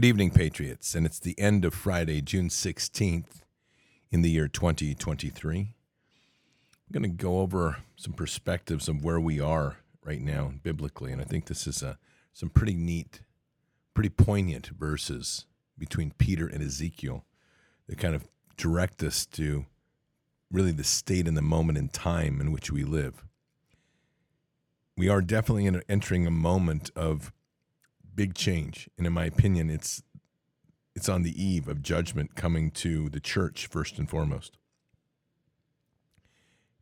Good evening, Patriots. And it's the end of Friday, June 16th in the year 2023. I'm going to go over some perspectives of where we are right now biblically. And I think this is a, some pretty neat, pretty poignant verses between Peter and Ezekiel that kind of direct us to really the state and the moment in time in which we live. We are definitely entering a moment of big change, and in my opinion, it's it's on the eve of judgment coming to the church first and foremost.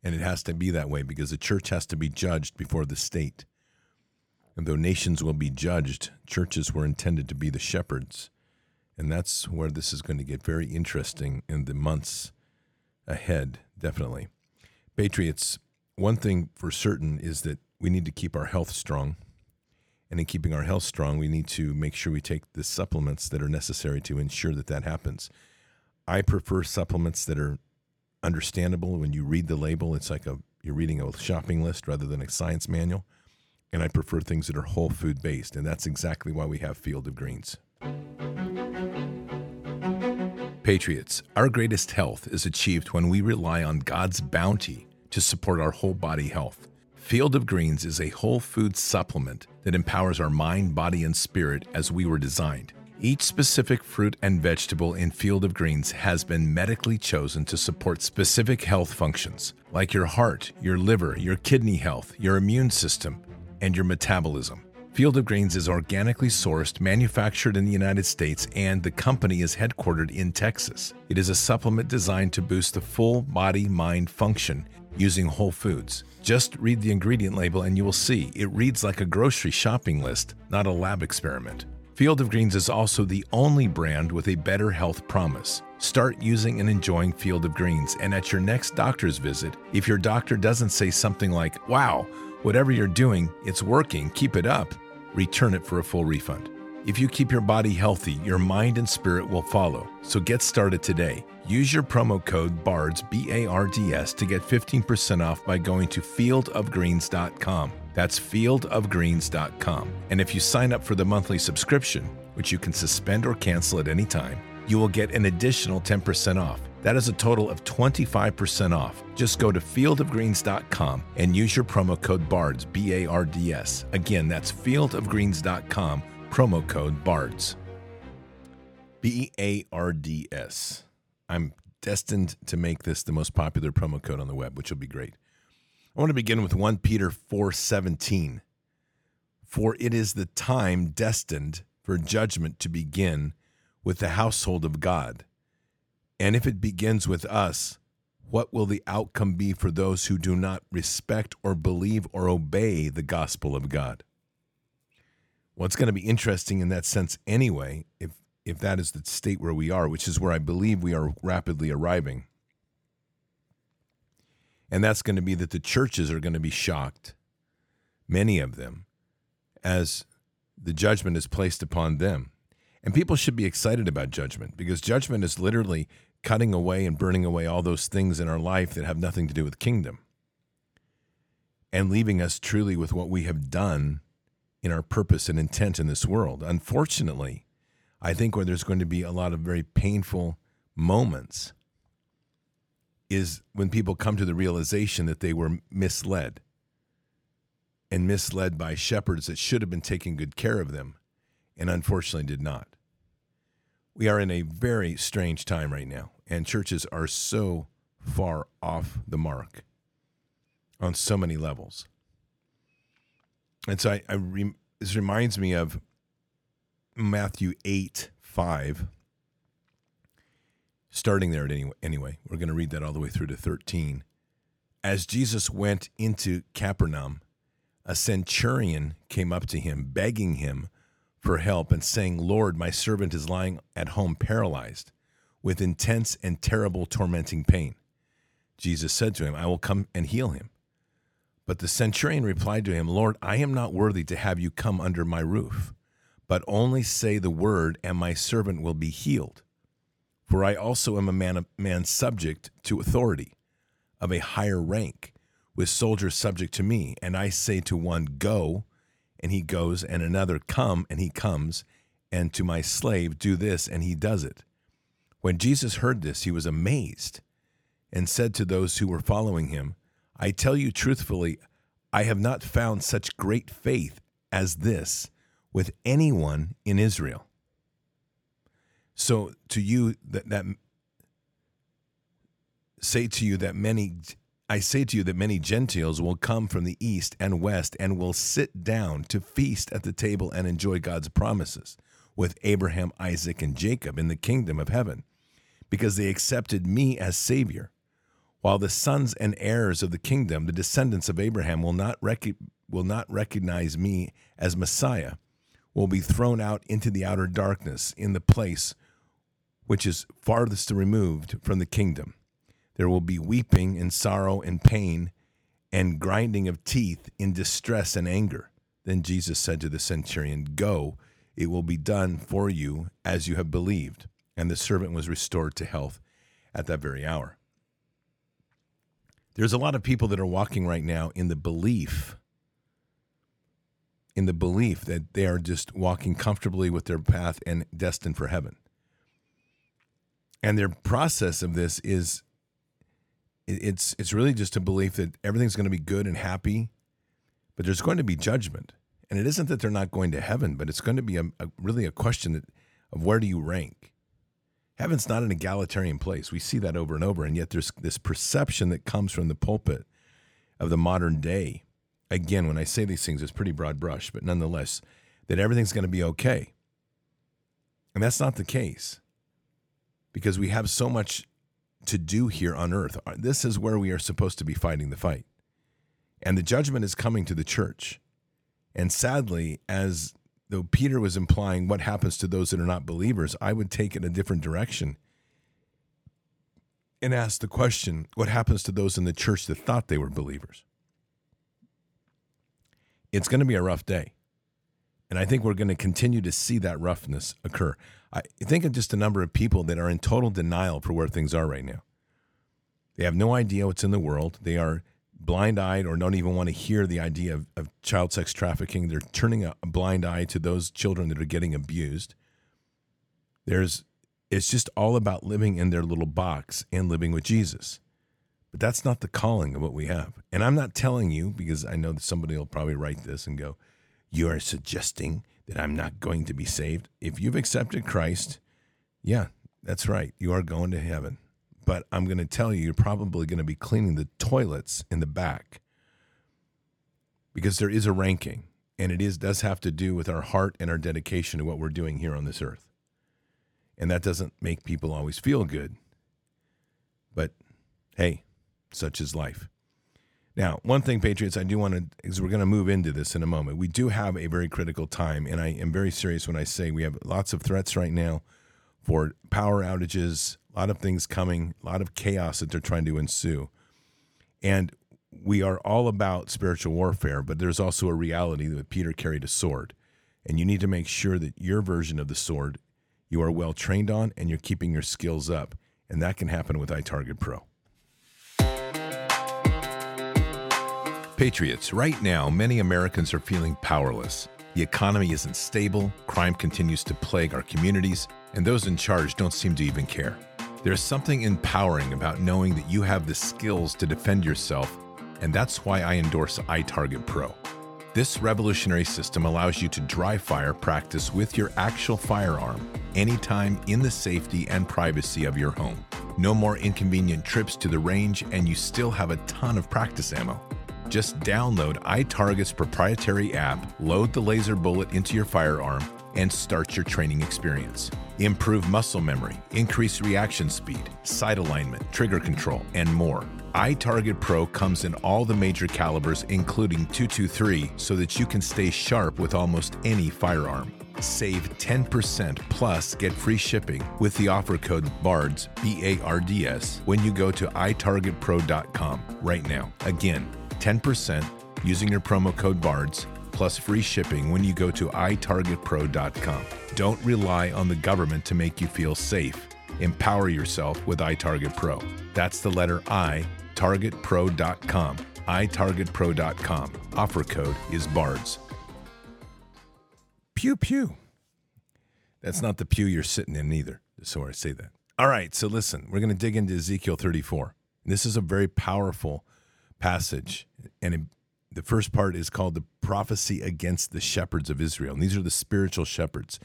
And it has to be that way because the church has to be judged before the state. And though nations will be judged, churches were intended to be the shepherds. And that's where this is going to get very interesting in the months ahead, definitely. Patriots, one thing for certain is that we need to keep our health strong. And in keeping our health strong, we need to make sure we take the supplements that are necessary to ensure that that happens. I prefer supplements that are understandable. When you read the label, it's like a you're reading a shopping list rather than a science manual. And I prefer things that are whole food based, and that's exactly why we have Field of Greens. Patriots, our greatest health is achieved when we rely on God's bounty to support our whole body health. Field of Greens is a whole food supplement that empowers our mind, body, and spirit as we were designed. Each specific fruit and vegetable in Field of Greens has been medically chosen to support specific health functions, like your heart, your liver, your kidney health, your immune system, and your metabolism. Field of Greens is organically sourced, manufactured in the United States, and the company is headquartered in Texas. It is a supplement designed to boost the full body mind function using whole foods. Just read the ingredient label and you will see it reads like a grocery shopping list, not a lab experiment. Field of Greens is also the only brand with a better health promise. Start using and enjoying Field of Greens, and at your next doctor's visit, if your doctor doesn't say something like, Wow, whatever you're doing, it's working, keep it up, return it for a full refund. If you keep your body healthy, your mind and spirit will follow. So get started today. Use your promo code BARDS, B A R D S, to get 15% off by going to fieldofgreens.com. That's fieldofgreens.com. And if you sign up for the monthly subscription, which you can suspend or cancel at any time, you will get an additional 10% off. That is a total of 25% off. Just go to fieldofgreens.com and use your promo code BARDS, B A R D S. Again, that's fieldofgreens.com, promo code BARDS. B A R D S. I'm destined to make this the most popular promo code on the web, which will be great. I want to begin with 1 Peter 4:17. For it is the time destined for judgment to begin with the household of God. And if it begins with us, what will the outcome be for those who do not respect or believe or obey the gospel of God? Well, it's going to be interesting in that sense anyway, if if that is the state where we are, which is where I believe we are rapidly arriving. And that's going to be that the churches are going to be shocked, many of them, as the judgment is placed upon them. And people should be excited about judgment because judgment is literally cutting away and burning away all those things in our life that have nothing to do with kingdom and leaving us truly with what we have done in our purpose and intent in this world. Unfortunately, I think where there's going to be a lot of very painful moments is when people come to the realization that they were misled and misled by shepherds that should have been taking good care of them and unfortunately did not. We are in a very strange time right now, and churches are so far off the mark on so many levels. And so I, I re, this reminds me of Matthew 8 5. Starting there at any, anyway, we're going to read that all the way through to 13. As Jesus went into Capernaum, a centurion came up to him, begging him for help and saying, Lord, my servant is lying at home paralyzed with intense and terrible tormenting pain. Jesus said to him, I will come and heal him. But the centurion replied to him, Lord, I am not worthy to have you come under my roof but only say the word, and my servant will be healed. For I also am a man, man subject to authority, of a higher rank, with soldiers subject to me. And I say to one, Go, and he goes, and another, Come, and he comes, and to my slave, Do this, and he does it. When Jesus heard this, he was amazed and said to those who were following him, I tell you truthfully, I have not found such great faith as this with anyone in Israel. So to you that, that say to you that many I say to you that many Gentiles will come from the east and west and will sit down to feast at the table and enjoy God's promises with Abraham, Isaac, and Jacob in the kingdom of heaven, because they accepted me as Savior. While the sons and heirs of the kingdom, the descendants of Abraham, will not, rec- will not recognize me as Messiah, will be thrown out into the outer darkness in the place which is farthest removed from the kingdom. There will be weeping and sorrow and pain and grinding of teeth in distress and anger. Then Jesus said to the centurion, Go it will be done for you as you have believed. And the servant was restored to health at that very hour. There's a lot of people that are walking right now in the belief, in the belief that they are just walking comfortably with their path and destined for heaven. And their process of this is it's it's really just a belief that everything's going to be good and happy, but there's going to be judgment. And it isn't that they're not going to heaven, but it's going to be a, a, really a question that, of where do you rank? Heaven's not an egalitarian place. We see that over and over. And yet there's this perception that comes from the pulpit of the modern day. Again, when I say these things, it's pretty broad brush, but nonetheless, that everything's going to be okay. And that's not the case because we have so much to do here on earth. Uh, this is where we are supposed to be fighting the fight. And the judgment is coming to the church. And sadly, as though Peter was implying what happens to those that are not believers, I would take it a different direction and ask the question what happens to those in the church that thought they were believers? It's going to be a rough day. And I think we're going to continue to see that roughness occur. I think of just a number of people that are in total denial for where things are right now. They have no idea what's in the world. They are blind eyed or don't even want to hear the idea of, of child sex trafficking. They're turning a, a blind eye to those children that are getting abused. There's it's just all about living in their little box and living with Jesus. But that's not the calling of what we have. And I'm not telling you because I know that somebody will probably write this and go, You are suggesting that I'm not going to be saved. If you've accepted Christ, yeah, that's right. You are going to heaven but I'm going to tell you, you're probably going to be cleaning the toilets in the back because there is a ranking, and it is does have to do with our heart and our dedication to what we're doing here on this earth. And that doesn't make people always feel good. But hey, such is life. Now, one thing, Patriots, I do want to, is we're going to move into this in a moment. We do have a very critical time, and I am very serious when I say we have lots of threats right now for power outages, a lot of things coming, a lot of chaos that they're trying to ensue. And we are all about spiritual warfare, but there's also a reality that Peter carried a sword. And you need to make sure that your version of the sword you are well trained on and you're keeping your skills up. And that can happen with iTarget Pro. Patriots, right now, many Americans are feeling powerless. The economy isn't stable, crime continues to plague our communities, and those in charge don't seem to even care. There's something empowering about knowing that you have the skills to defend yourself, and that's why I endorse iTarget Pro. This revolutionary system allows you to dry fire practice with your actual firearm anytime in the safety and privacy of your home. No more inconvenient trips to the range, and you still have a ton of practice ammo. Just download iTarget's proprietary app, load the laser bullet into your firearm, and start your training experience. Improve muscle memory, increase reaction speed, sight alignment, trigger control, and more. iTarget Pro comes in all the major calibers, including 223, so that you can stay sharp with almost any firearm. Save 10% plus get free shipping with the offer code BARDS, B A R D S, when you go to itargetpro.com right now. Again, 10% using your promo code BARDS plus free shipping when you go to itargetpro.com. Don't rely on the government to make you feel safe. Empower yourself with iTarget Pro. That's the letter I, targetpro.com. itargetpro.com. Offer code is BARDS. Pew pew. That's not the pew you're sitting in either. So I say that. All right, so listen, we're going to dig into Ezekiel 34. This is a very powerful passage, and the first part is called the prophecy against the shepherds of Israel. And these are the spiritual shepherds.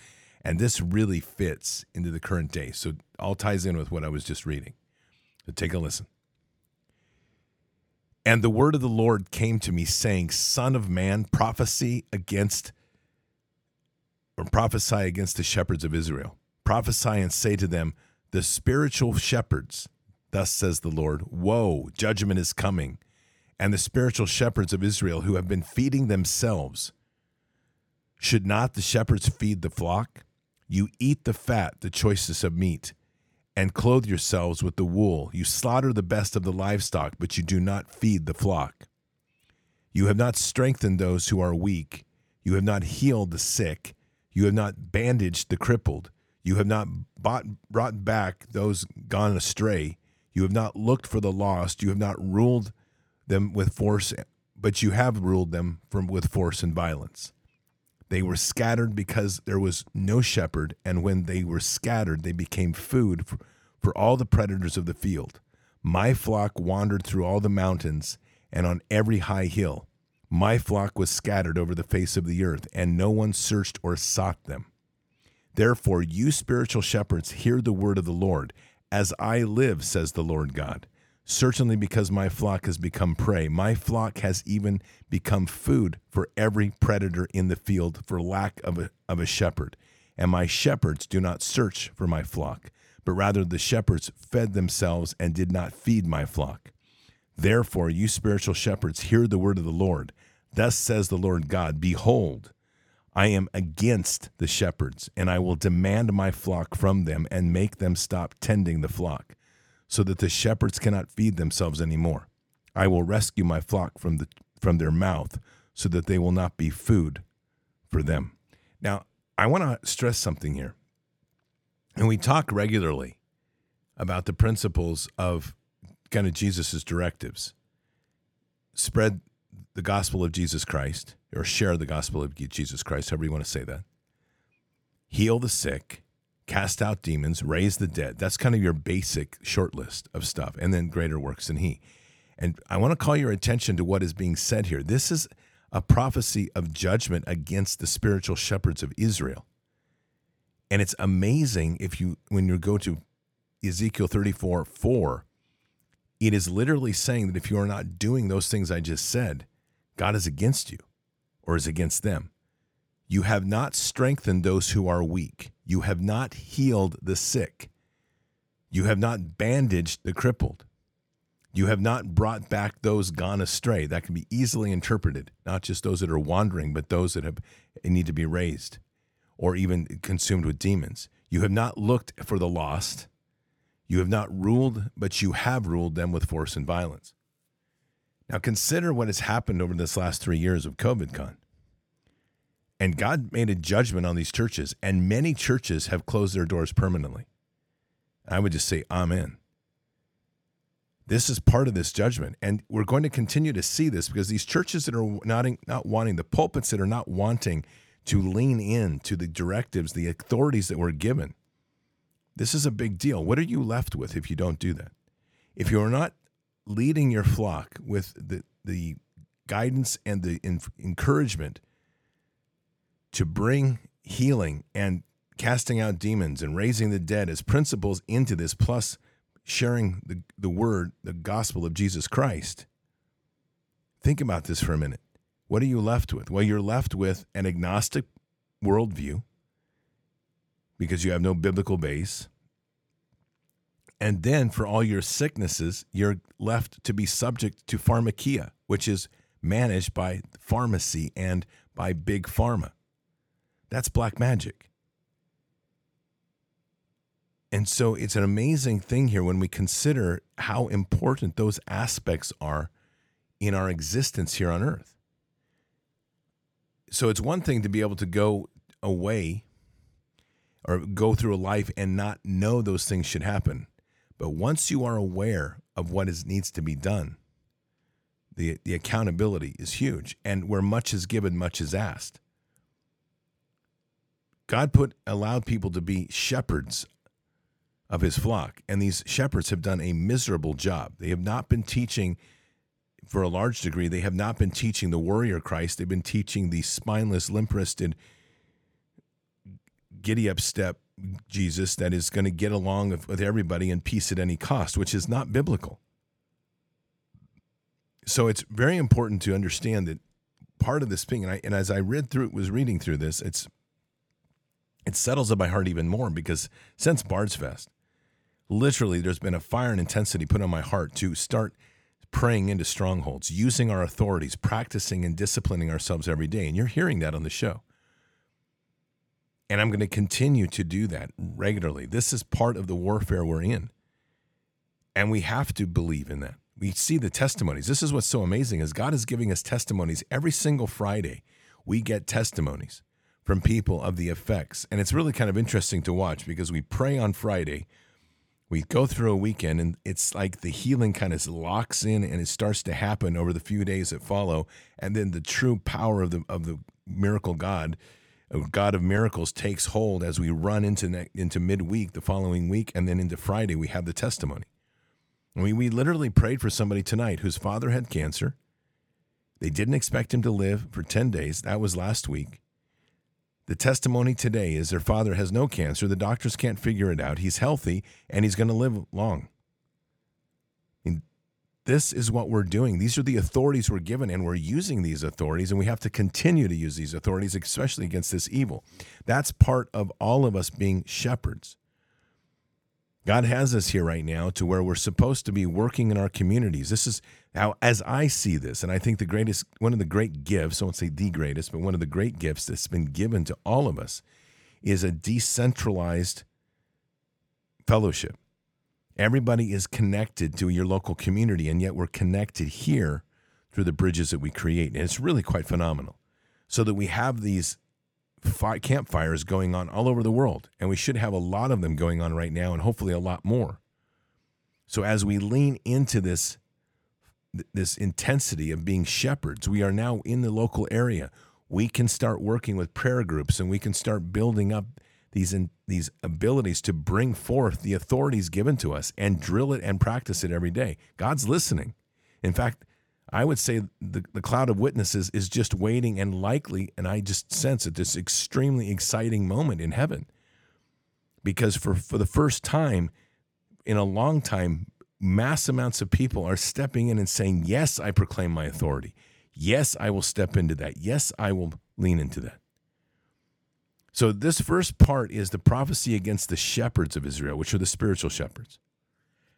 And this really fits into the current day. So all ties in with what I was just reading. So take a listen. And the word of the Lord came to me, saying, Son of man, prophecy against or prophesy against the shepherds of Israel. Prophesy and say to them, The spiritual shepherds, thus says the Lord, Woe, judgment is coming. And the spiritual shepherds of Israel who have been feeding themselves, should not the shepherds feed the flock? You eat the fat, the choicest of meat and clothe yourselves with the wool. You slaughter the best of the livestock, but you do not feed the flock. You have not strengthened those who are weak. You have not healed the sick. You have not bandaged the crippled. You have not bought, brought back those gone astray. You have not looked for the lost. You have not ruled them with force, but you have ruled them from with force and violence. They were scattered because there was no shepherd, and when they were scattered, they became food for, for all the predators of the field. My flock wandered through all the mountains and on every high hill. My flock was scattered over the face of the earth, and no one searched or sought them. Therefore, you spiritual shepherds, hear the word of the Lord. As I live, says the Lord God Certainly, because my flock has become prey, my flock has even become food for every predator in the field for lack of a, of a shepherd. And my shepherds do not search for my flock, but rather the shepherds fed themselves and did not feed my flock. Therefore, you spiritual shepherds, hear the word of the Lord. Thus says the Lord God Behold, I am against the shepherds, and I will demand my flock from them and make them stop tending the flock so that the shepherds cannot feed themselves anymore. I will rescue my flock from the from their mouth so that they will not be food for them. Now, I want to stress something here. And we talk regularly about the principles of kind of Jesus's directives. Spread the gospel of Jesus Christ or share the gospel of Jesus Christ, however you want to say that. Heal the sick, cast out demons, raise the dead. That's kind of your basic short list of stuff. And then greater works than he. And I want to call your attention to what is being said here. This is a prophecy of judgment against the spiritual shepherds of Israel. And it's amazing if you, when you go to Ezekiel 34 4, it is literally saying that if you are not doing those things I just said, God is against you or is against them. You have not strengthened those who are weak. You have not healed the sick. You have not bandaged the crippled. You have not brought back those gone astray. That can be easily interpreted, not just those that are wandering, but those that have need to be raised or even consumed with demons. You have not looked for the lost. You have not ruled, but you have ruled them with force and violence. Now consider what has happened over this last three years of COVID con. And God made a judgment on these churches, and many churches have closed their doors permanently. I would just say, Amen. This is part of this judgment. And we're going to continue to see this because these churches that are not, not wanting, the pulpits that are not wanting to lean in to the directives, the authorities that were given, this is a big deal. What are you left with if you don't do that? If you're not leading your flock with the, the guidance and the encouragement to bring healing and casting out demons and raising the dead as principles into this, plus sharing the, the word, the gospel of Jesus Christ. Think about this for a minute. What are you left with? Well, you're left with an agnostic worldview because you have no biblical base. And then for all your sicknesses, you're left to be subject to pharmakeia, which is managed by pharmacy and by big pharma. That's black magic. And so it's an amazing thing here when we consider how important those aspects are in our existence here on earth. So it's one thing to be able to go away or go through a life and not know those things should happen. But once you are aware of what is, needs to be done, the, the accountability is huge. And where much is given, much is asked. God put allowed people to be shepherds of his flock, and these shepherds have done a miserable job. They have not been teaching for a large degree, they have not been teaching the warrior Christ. They've been teaching the spineless, limp wristed, giddy up step Jesus that is going to get along with everybody and peace at any cost, which is not biblical. So it's very important to understand that part of this thing, and, I, and as I read through, was reading through this, it's it settles in my heart even more because since Bard's Fest, literally there's been a fire and intensity put on my heart to start praying into strongholds, using our authorities, practicing and disciplining ourselves every day. And you're hearing that on the show. And I'm going to continue to do that regularly. This is part of the warfare we're in. And we have to believe in that. We see the testimonies. This is what's so amazing is God is giving us testimonies every single Friday. We get testimonies from people of the effects. And it's really kind of interesting to watch because we pray on Friday. We go through a weekend and it's like the healing kind of locks in and it starts to happen over the few days that follow. And then the true power of the of the miracle god god of miracles takes hold as we run into into midweek the following week and then into friday we have the testimony. Mean, we literally prayed for somebody tonight whose father had cancer. They didn't expect him to live for 10 days. That was last week the testimony today is their father has no cancer. The doctors can't figure it out. He's healthy and he's going to live long. Mean, this is what we're doing. These are the authorities we're given, and we're using these authorities, and we have to continue to use these authorities, especially against this evil. That's part of all of us being shepherds. God has us here right now to where we're supposed to be working in our communities. This is how, as I see this, and I think the greatest, one of the great gifts, I won't say the greatest, but one of the great gifts that's been given to all of us is a decentralized fellowship. Everybody is connected to your local community, and yet we're connected here through the bridges that we create. And it's really quite phenomenal. So that we have these fi- campfires going on all over the world. And we should have a lot of them going on right now and hopefully a lot more. So as we lean into this this intensity of being shepherds, we are now in the local area. We can start working with prayer groups and we can start building up these in, these abilities to bring forth the authorities given to us and drill it and practice it every day. God's listening. In fact, I would say the, the cloud of witnesses is just waiting and likely, and I just sense it, this extremely exciting moment in heaven. Because for, for the first time in a long time, mass amounts of people are stepping in and saying, Yes, I proclaim my authority. Yes, I will step into that. Yes, I will lean into that. So, this first part is the prophecy against the shepherds of Israel, which are the spiritual shepherds.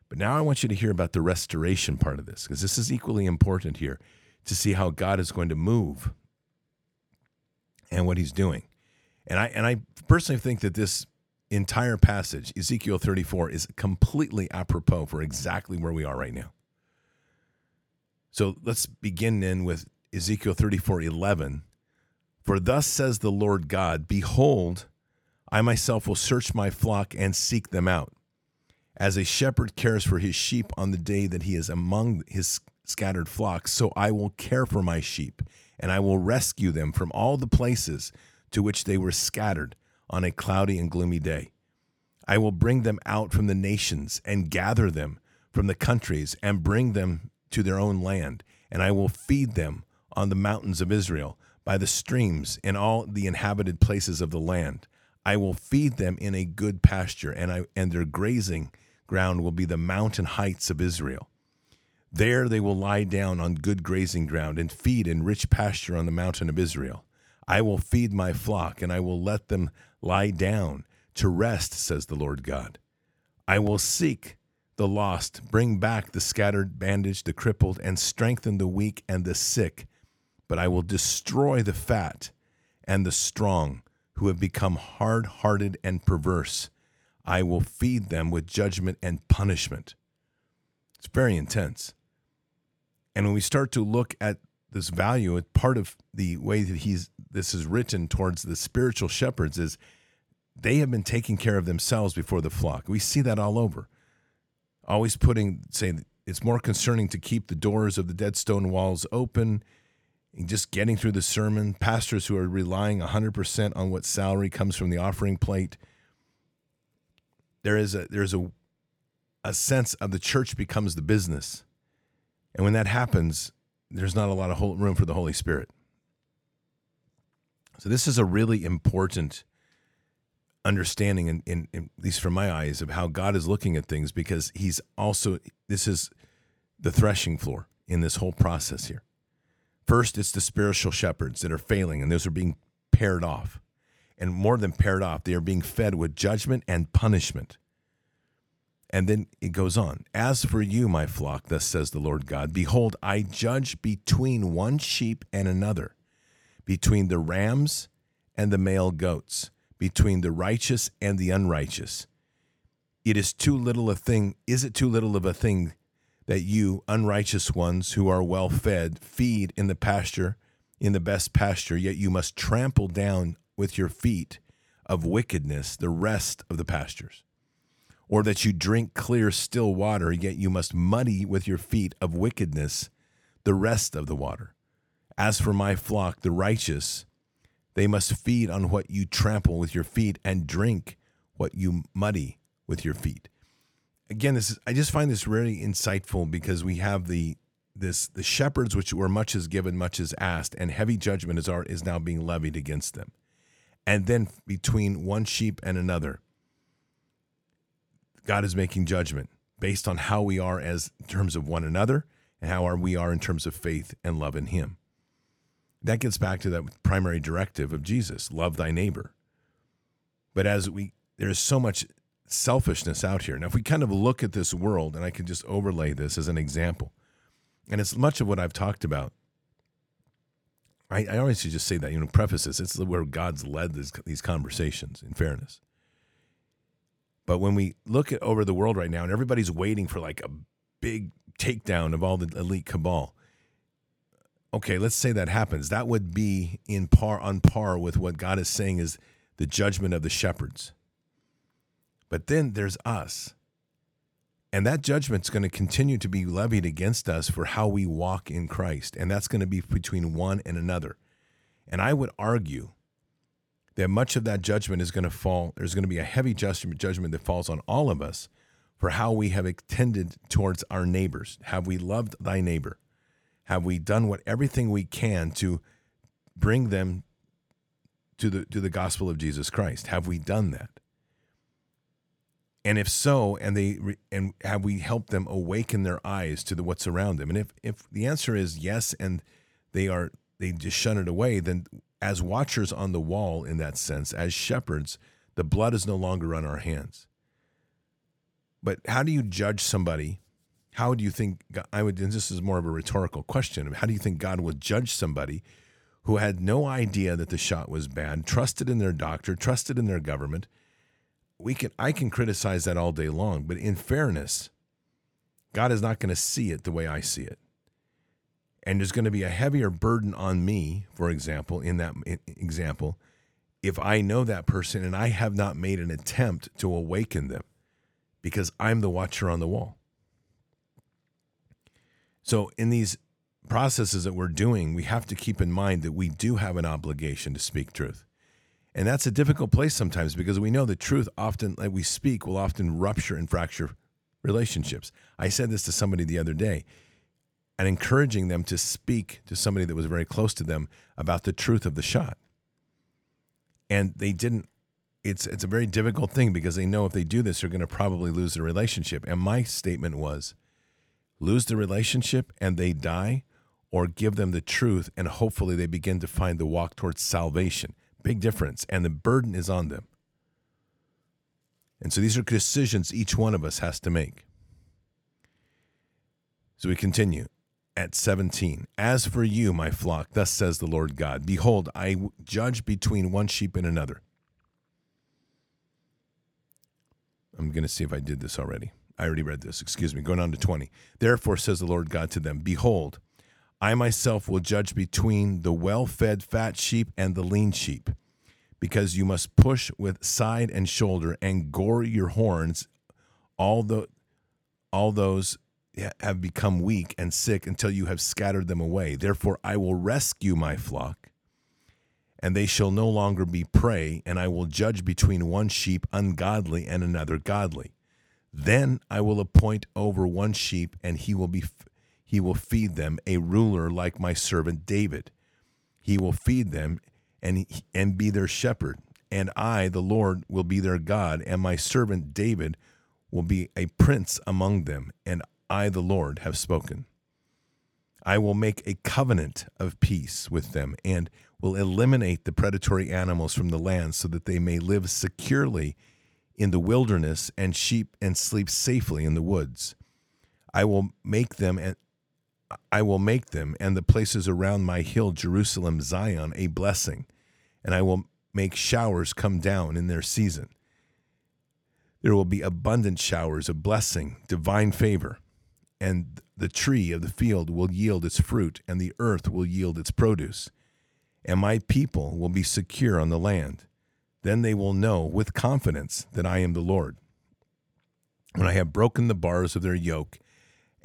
But now I want you to hear about the restoration part of this, because this is equally important here to see how God is going to move and what he's doing. And I and I personally think that this entire passage, Ezekiel 34, is completely apropos for exactly where we are right now. So let's begin then with Ezekiel 34 11. For thus says the Lord God, Behold, I myself will search my flock and seek them out as a shepherd cares for his sheep on the day that he is among his scattered flocks, so I will care for my sheep, and I will rescue them from all the places to which they were scattered on a cloudy and gloomy day. I will bring them out from the nations and gather them from the countries and bring them to their own land, and I will feed them on the mountains of Israel, by the streams, in all the inhabited places of the land. I will feed them in a good pasture, and I and their grazing ground will be the mountain heights of Israel. There they will lie down on good grazing ground and feed in rich pasture on the mountain of Israel. I will feed my flock, and I will let them lie down to rest, says the Lord God. I will seek the lost, bring back the scattered, bandaged, the crippled, and strengthen the weak and the sick. But I will destroy the fat and the strong who have become hard hearted and perverse I will feed them with judgment and punishment. It's very intense. And when we start to look at this value, part of the way that he's this is written towards the spiritual shepherds is they have been taking care of themselves before the flock. We see that all over. Always putting saying it's more concerning to keep the doors of the dead stone walls open and just getting through the sermon, pastors who are relying 100% on what salary comes from the offering plate. There is a there's a a sense of the church becomes the business. And when that happens, there's not a lot of room for the Holy Spirit. So this is a really important understanding, in, in, in, at least from my eyes, of how God is looking at things because He's also this is the threshing floor in this whole process here. First, it's the spiritual shepherds that are failing, and those are being pared off. And more than pared off, they are being fed with judgment and punishment. And then it goes on As for you, my flock, thus says the Lord God, behold, I judge between one sheep and another, between the rams and the male goats, between the righteous and the unrighteous. It is too little a thing, is it too little of a thing that you, unrighteous ones who are well fed, feed in the pasture, in the best pasture, yet you must trample down with your feet of wickedness the rest of the pastures? Or that you drink clear, still water, yet you must muddy with your feet of wickedness the rest of the water? As for my flock, the righteous, they must feed on what you trample with your feet and drink what you muddy with your feet again, this is, I just find this really insightful because we have the this the shepherds which were much is given, much is asked, and heavy judgment is are, is now being levied against them. And then between one sheep and another, God is making judgment based on how we are as in terms of one another and how are we are in terms of faith and love in Him. That gets back to that primary directive of Jesus: love thy neighbor. But as we there's so much selfishness out here. Now, if we kind of look at this world, and I can just overlay this as an example, and it's much of what I've talked about. I, I always just say that, you know, preface this, it's where God's led this, these conversations, in fairness. But when we look at over the world right now, and everybody's waiting for like a big takedown of all the elite cabal, okay, let's say that happens. That would be in par on par with what God is saying is the judgment of the shepherds but then there's us. And that judgment's going to continue to be levied against us for how we walk in Christ. And that's going to be between one and another. And I would argue that much of that judgment is going to fall, there's going to be a heavy judgment, that falls on all of us for how we have tended towards our neighbors. Have we loved thy neighbor? Have we done what everything we can to bring them to the to the gospel of Jesus Christ? Have we done that? And if so and they and have we helped them awaken their eyes to the what's around them? And if if the answer is yes and they are they just shun it away then as watchers on the wall in that sense as shepherds the blood is no longer on our hands. But how do you judge somebody? How do you think God, i would and this is more of a rhetorical question how do you think god would judge somebody who had no idea that the shot was bad trusted in their doctor trusted in their government we can I can criticize that all day long, but in fairness, God is not going to see it the way I see it. And there's going to be a heavier burden on me, for example, in that example, if I know that person and I have not made an attempt to awaken them because I'm the watcher on the wall. So, in these processes that we're doing, we have to keep in mind that we do have an obligation to speak truth. And that's a difficult place sometimes because we know the truth often, like we speak, will often rupture and fracture relationships. I said this to somebody the other day and encouraging them to speak to somebody that was very close to them about the truth of the shot. And they didn't it's it's a very difficult thing because they know if they do this they're going to probably lose the relationship. And my statement was lose the relationship and they die or give them the truth and hopefully they begin to find the walk towards salvation. Big difference. And the burden is on them. And so these are decisions each one of us has to make. So we continue at 17. As for you, my flock, thus says the Lord God, behold, I judge between one sheep and another. I'm going to see if I did this already. I already read this. Excuse me. Going on to 20. Therefore, says the Lord God to them, Behold, I myself will judge between the well fed fat sheep and the lean sheep, because you must push with side and shoulder and gore your horns, all the all those have become weak and sick until you have scattered them away. Therefore, I will rescue my flock, and they shall no longer be prey, and I will judge between one sheep ungodly and another godly. Then I will appoint over one sheep, and he will be he will feed them a ruler like my servant David. He will feed them and and be their shepherd. And I, the Lord, will be their God, and my servant David will be a prince among them, and I, the Lord, have spoken. I will make a covenant of peace with them and will eliminate the predatory animals from the land so that they may live securely in the wilderness and sheep and sleep safely in the woods. I will make them I will make them and the places around my hill Jerusalem Zion a blessing and I will make showers come down in their season. There will be abundant showers of blessing, divine favor and the tree of the field will yield its fruit, and the earth will yield its produce. And my people will be secure on the land. Then they will know with confidence that I am the Lord. When I have broken the bars of their yoke,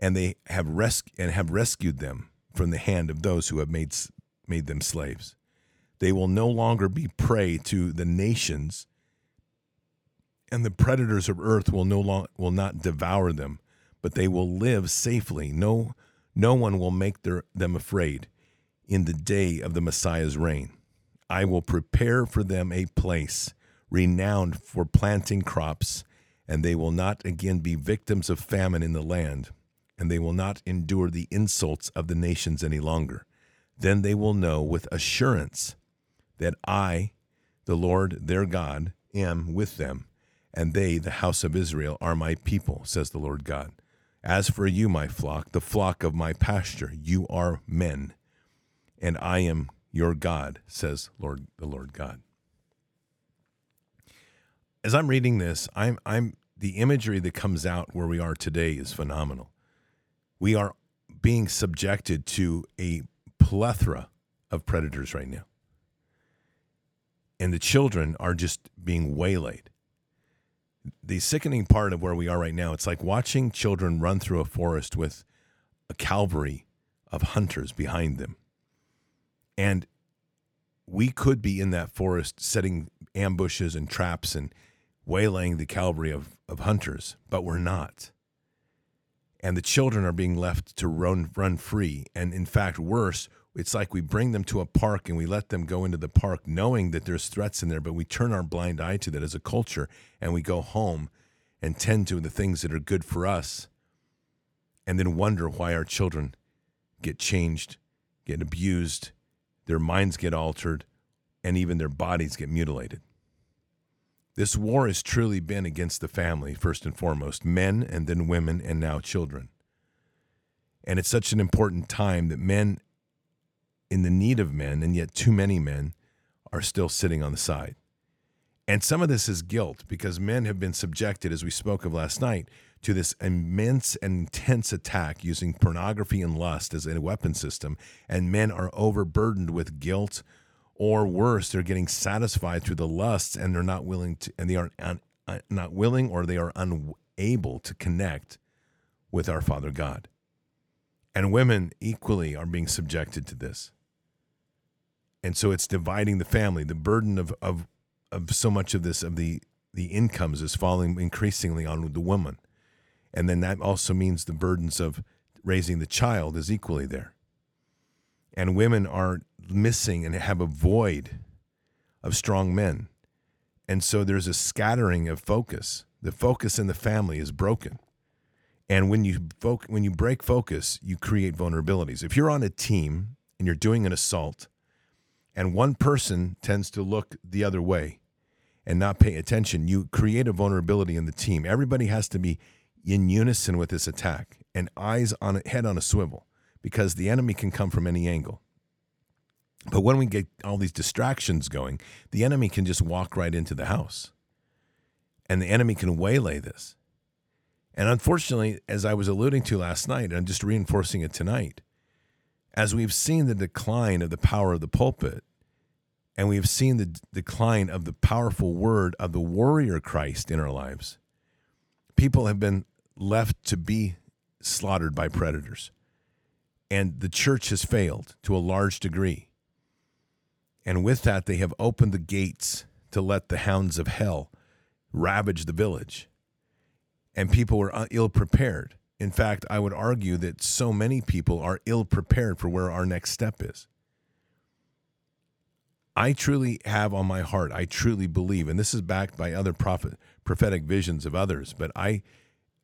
and they have res- and have rescued them from the hand of those who have made made them slaves, they will no longer be prey to the nations, and the predators of earth will no long, will not devour them but they will live safely. No, no one will make their, them afraid in the day of the Messiah's reign. I will prepare for them a place renowned for planting crops, and they will not again be victims of famine in the land, and they will not endure the insults of the nations any longer. Then they will know with assurance that I, the Lord their God, am with them, and they, the house of Israel, are my people, says the Lord God. As for you, my flock, the flock of my pasture, you are men, and I am your God, says Lord the Lord God. As I'm reading this, I'm I'm the imagery that comes out where we are today is phenomenal. We are being subjected to a plethora of predators right now. And the children are just being waylaid the sickening part of where we are right now, it's like watching children run through a forest with a cavalry of hunters behind them. And we could be in that forest setting ambushes and traps and waylaying the cavalry of, of hunters, but we're not. And the children are being left to run, run free. And in fact, worse, it's like we bring them to a park and we let them go into the park knowing that there's threats in there, but we turn our blind eye to that as a culture and we go home and tend to the things that are good for us and then wonder why our children get changed, get abused, their minds get altered, and even their bodies get mutilated. This war has truly been against the family, first and foremost, men and then women and now children. And it's such an important time that men in the need of men, and yet too many men are still sitting on the side. And some of this is guilt because men have been subjected, as we spoke of last night, to this immense and intense attack using pornography and lust as a weapon system. And men are overburdened with guilt, or worse, they're getting satisfied through the lusts and they're not willing to, and they are un, uh, not willing or they are unable to connect with our Father God. And women equally are being subjected to this and so it's dividing the family. The burden of of of so much of this of the the incomes is falling increasingly on the woman, and then that also means the burdens of raising the child is equally there. And women are missing and have a void of strong men, and so there's a scattering of focus. The focus in the family is broken. And when you fo- when you break focus, you create vulnerabilities. If you're on a team and you're doing an assault, and one person tends to look the other way and not pay attention, you create a vulnerability in the team. Everybody has to be in unison with this attack and eyes on head on a swivel because the enemy can come from any angle. But when we get all these distractions going, the enemy can just walk right into the house. And the enemy can waylay this. And unfortunately, as I was alluding to last night, and I'm just reinforcing it tonight, as we've seen the decline of the power of the pulpit, and we've seen the decline of the powerful word of the warrior Christ in our lives, people have been left to be slaughtered by predators. And the church has failed to a large degree. And with that, they have opened the gates to let the hounds of hell ravage the village. And people were uh, ill prepared. In fact, I would argue that so many people are ill prepared for where our next step is. I truly have on my heart, I truly believe, and this is backed by other prophet, prophetic visions of others, but I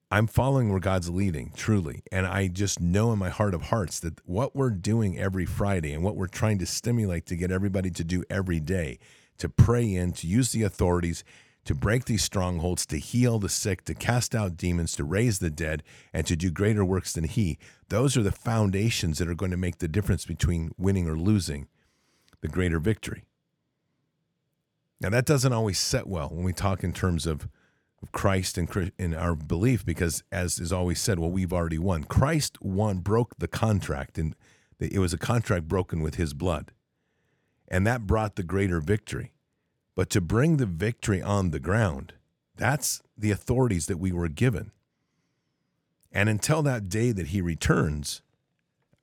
I'm following where God's leading, truly. And I just know in my heart of hearts that what we're doing every Friday and what we're trying to stimulate to get everybody to do every day, to pray in, to use the authorities, to break these strongholds, to heal the sick, to cast out demons, to raise the dead, and to do greater works than He, those are the foundations that are going to make the difference between winning or losing the greater victory. Now, that doesn't always set well when we talk in terms of Christ and in our belief because as is always said well we've already won. Christ won broke the contract and it was a contract broken with his blood. And that brought the greater victory. But to bring the victory on the ground that's the authorities that we were given. And until that day that he returns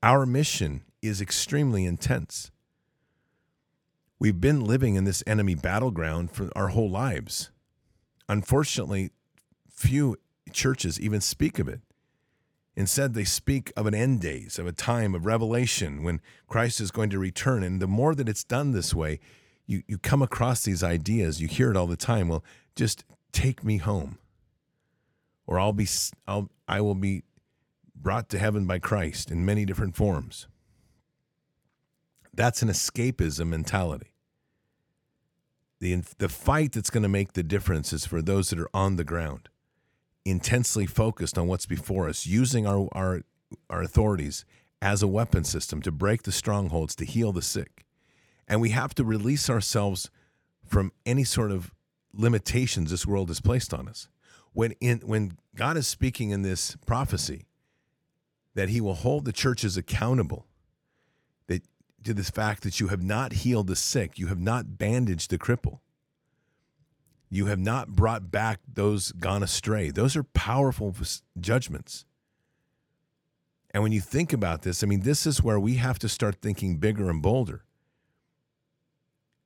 our mission is extremely intense. We've been living in this enemy battleground for our whole lives unfortunately, few churches even speak of it. Instead, they speak of an end days, of a time of revelation when Christ is going to return. And the more that it's done this way, you, you come across these ideas, you hear it all the time. Well, just take me home. Or I'll be I'll I will be brought to heaven by Christ in many different forms. That's an escapism mentality. The, the fight that's going to make the difference is for those that are on the ground, intensely focused on what's before us, using our, our, our authorities as a weapon system to break the strongholds, to heal the sick. And we have to release ourselves from any sort of limitations this world has placed on us. When, in, when God is speaking in this prophecy that he will hold the churches accountable to this fact that you have not healed the sick, you have not bandaged the cripple, you have not brought back those gone astray. Those are powerful judgments. And when you think about this, I mean, this is where we have to start thinking bigger and bolder.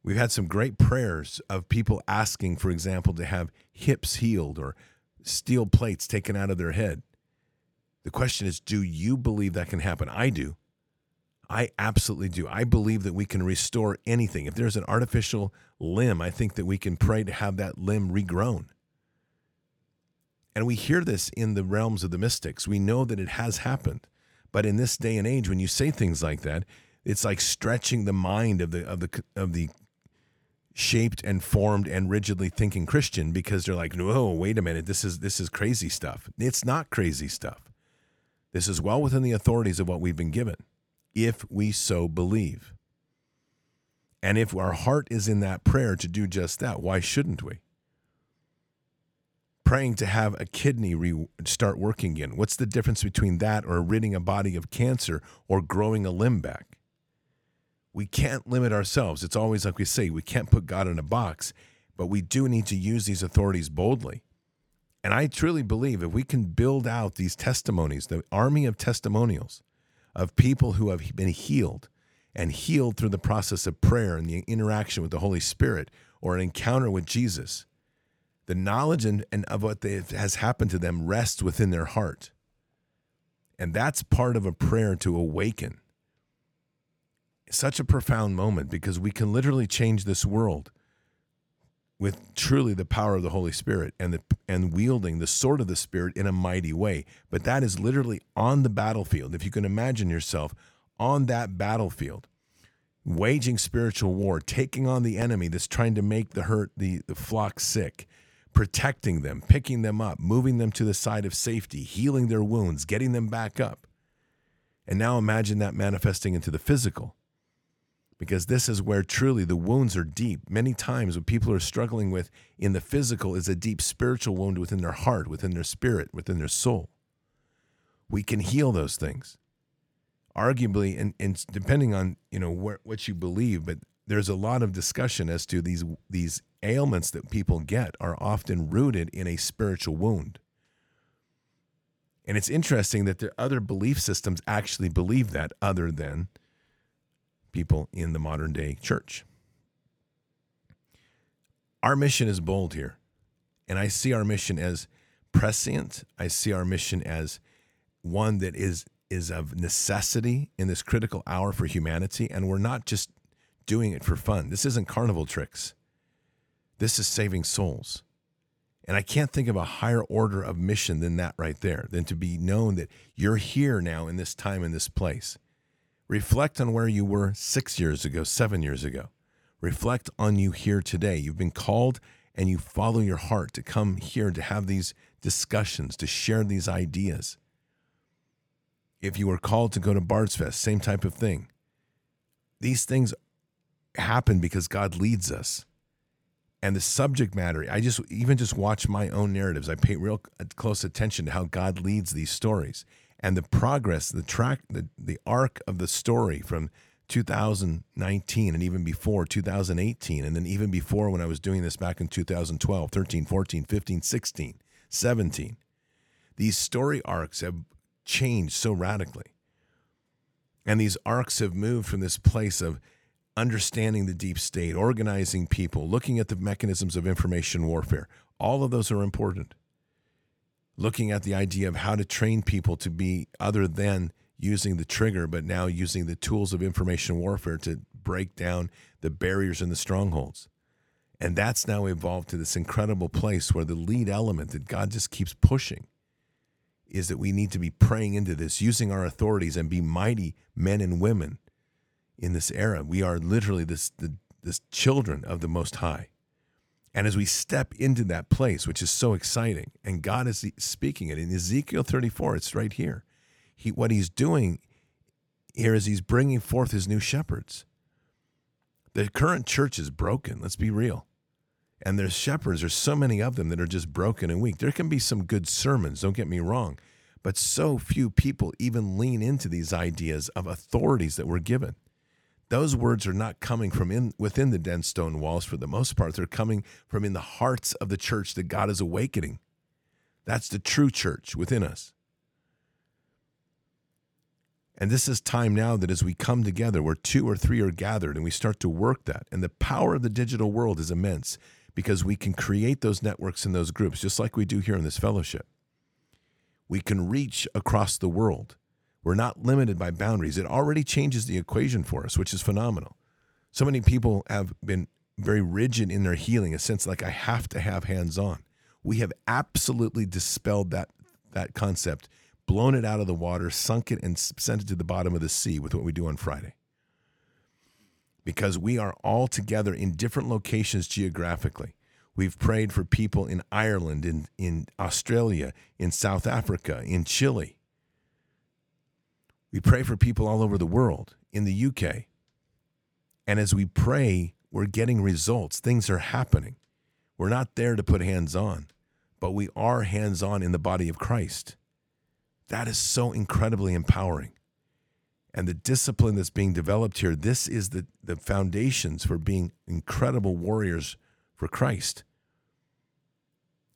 We've had some great prayers of people asking, for example, to have hips healed or steel plates taken out of their head. The question is, do you believe that can happen? I do. I absolutely do. I believe that we can restore anything. If there's an artificial limb, I think that we can pray to have that limb regrown. And we hear this in the realms of the mystics. We know that it has happened. But in this day and age, when you say things like that, it's like stretching the mind of the of the of the shaped and formed and rigidly thinking Christian because they're like, "No, wait a minute, this is this is crazy stuff." It's not crazy stuff. This is well within the authorities of what we've been given if we so believe. And if our heart is in that prayer to do just that, why shouldn't we? Praying to have a kidney re- start working again. What's the difference between that or ridding a body of cancer or growing a limb back? We can't limit ourselves. It's always like we say, we can't put God in a box, but we do need to use these authorities boldly. And I truly believe if we can build out these testimonies, the army of testimonials, of people who have been healed and healed through the process of prayer and the interaction with the Holy Spirit or an encounter with Jesus. The knowledge and, and of what they, has happened to them rests within their heart. And that's part of a prayer to awaken. such a profound moment because we can literally change this world with truly the power of the Holy Spirit and the and wielding the sword of the Spirit in a mighty way. But that is literally on the battlefield. If you can imagine yourself on that battlefield, waging spiritual war, taking on the enemy that's trying to make the hurt the, the flock sick, protecting them, picking them up, moving them to the side of safety, healing their wounds, getting them back up. And now imagine that manifesting into the physical because this is where truly the wounds are deep. Many times, what people are struggling with in the physical is a deep spiritual wound within their heart, within their spirit, within their soul. We can heal those things. Arguably, and, and depending on you know where, what you believe, but there's a lot of discussion as to these these ailments that people get are often rooted in a spiritual wound. And it's interesting that the other belief systems actually believe that, other than people in the modern day church. Our mission is bold here. And I see our mission as prescient. I see our mission as one that is is of necessity in this critical hour for humanity. And we're not just doing it for fun. This isn't carnival tricks. This is saving souls. And I can't think of a higher order of mission than that right there, than to be known that you're here now in this time, in this place. Reflect on where you were six years ago, seven years ago. Reflect on you here today. You've been called and you follow your heart to come here to have these discussions, to share these ideas. If you were called to go to Bards Fest, same type of thing. These things happen because God leads us and the subject matter i just even just watch my own narratives i pay real close attention to how god leads these stories and the progress the track the, the arc of the story from 2019 and even before 2018 and then even before when i was doing this back in 2012 13 14 15 16 17 these story arcs have changed so radically and these arcs have moved from this place of understanding the deep state, organizing people, looking at the mechanisms of information warfare. All of those are important. Looking at the idea of how to train people to be other than using the trigger, but now using the tools of information warfare to break down the barriers and the strongholds. And that's now evolved to this incredible place where the lead element that God just keeps pushing is that we need to be praying into this, using our authorities and be mighty men and women in this era. We are literally this the this children of the Most High. And as we step into that place, which is so exciting, and God is speaking it in Ezekiel 34, it's right here. He, what he's doing here is he's bringing forth his new shepherds. The current church is broken, let's be real. And there's shepherds, there's so many of them that are just broken and weak. There can be some good sermons, don't get me wrong, but so few people even lean into these ideas of authorities that were given those words are not coming from in within the dense stone walls for the most part. They're coming from in the hearts of the church that God is awakening. That's the true church within us. And this is time now that as we come together, where two or three are gathered, and we start to work that. And the power of the digital world is immense because we can create those networks and those groups, just like we do here in this fellowship. We can reach across the world we're not limited by boundaries. It already changes the equation for us, which is phenomenal. So many people have been very rigid in their healing, a sense like I have to have hands on. We have absolutely dispelled that that concept, blown it out of the water, sunk it, and sent it to the bottom of the sea with what we do on Friday. Because we are all together in different locations geographically. We've prayed for people in Ireland, in, in Australia, in South Africa, in Chile. We pray for people all over the world, in the UK. And as we pray, we're getting results. Things are happening. We're not there to put hands on, but we are hands on in the body of Christ. That is so incredibly empowering. And the discipline that's being developed here, this is the, the foundations for being incredible warriors for Christ.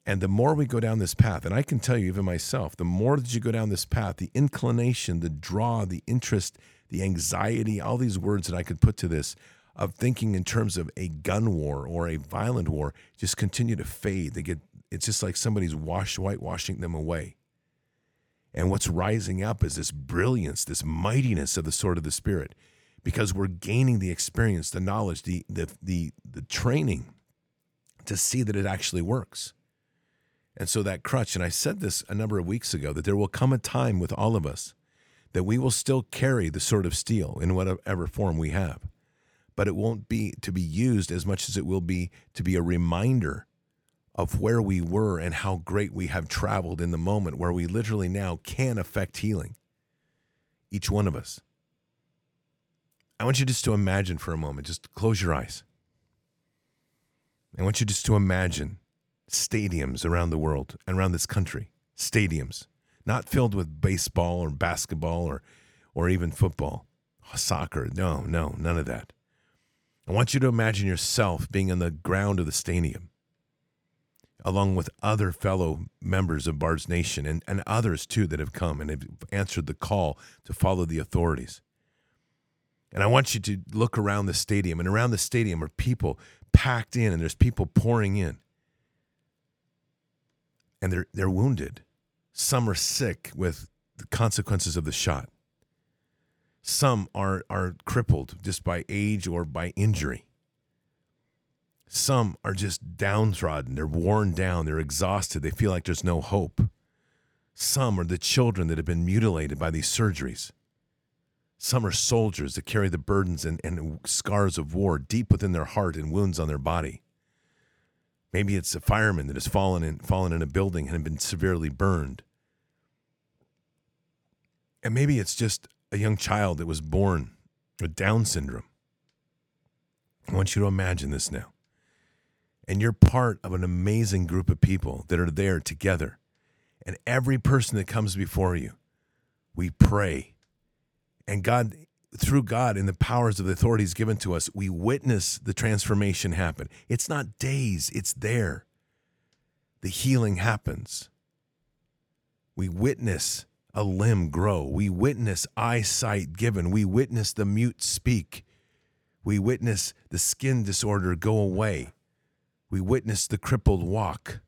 And the more we go down this path, and I can tell you, even myself, the more that you go down this path, the inclination, the draw, the interest, the anxiety, all these words that I could put to this of thinking in terms of a gun war or a violent war just continue to fade. They get it's just like somebody's wash whitewashing them away. And what's rising up is this brilliance, this mightiness of the sword of the spirit, because we're gaining the experience, the knowledge, the the the, the training to see that it actually works. And so that crutch, and I said this a number of weeks ago, that there will come a time with all of us that we will still carry the sword of steel in whatever form we have. But it won't be to be used as much as it will be to be a reminder of where we were and how great we have traveled in the moment where we literally now can affect healing. Each one of us. I want you just to imagine for a moment, just close your eyes. I want you just to imagine stadiums around the world and around this country. Stadiums, not filled with baseball or basketball or, or even football, soccer. No, no, none of that. I want you to imagine yourself being on the ground of the stadium. along with other fellow members of Bard's Nation and, and others too that have come and have answered the call to follow the authorities. And I want you to look around the stadium, and around the stadium are people packed in, and there's people pouring in. And they're, they're wounded. Some are sick with the consequences of the shot. Some are, are crippled just by age or by injury. Some are just downtrodden. They're worn down. They're exhausted. They feel like there's no hope. Some are the children that have been mutilated by these surgeries. Some are soldiers that carry the burdens and, and scars of war deep within their heart and wounds on their body. Maybe it's a fireman that has fallen in, fallen in a building and been severely burned. And maybe it's just a young child that was born with Down syndrome. I want you to imagine this now. And you're part of an amazing group of people that are there together. And every person that comes before you, we pray and God, through God and the powers of the authorities given to us, we witness the transformation happen. It's not days, it's there. The healing happens. We witness a limb grow. We witness eyesight given. We witness the mute speak. We witness the skin disorder go away. We witness the crippled walk.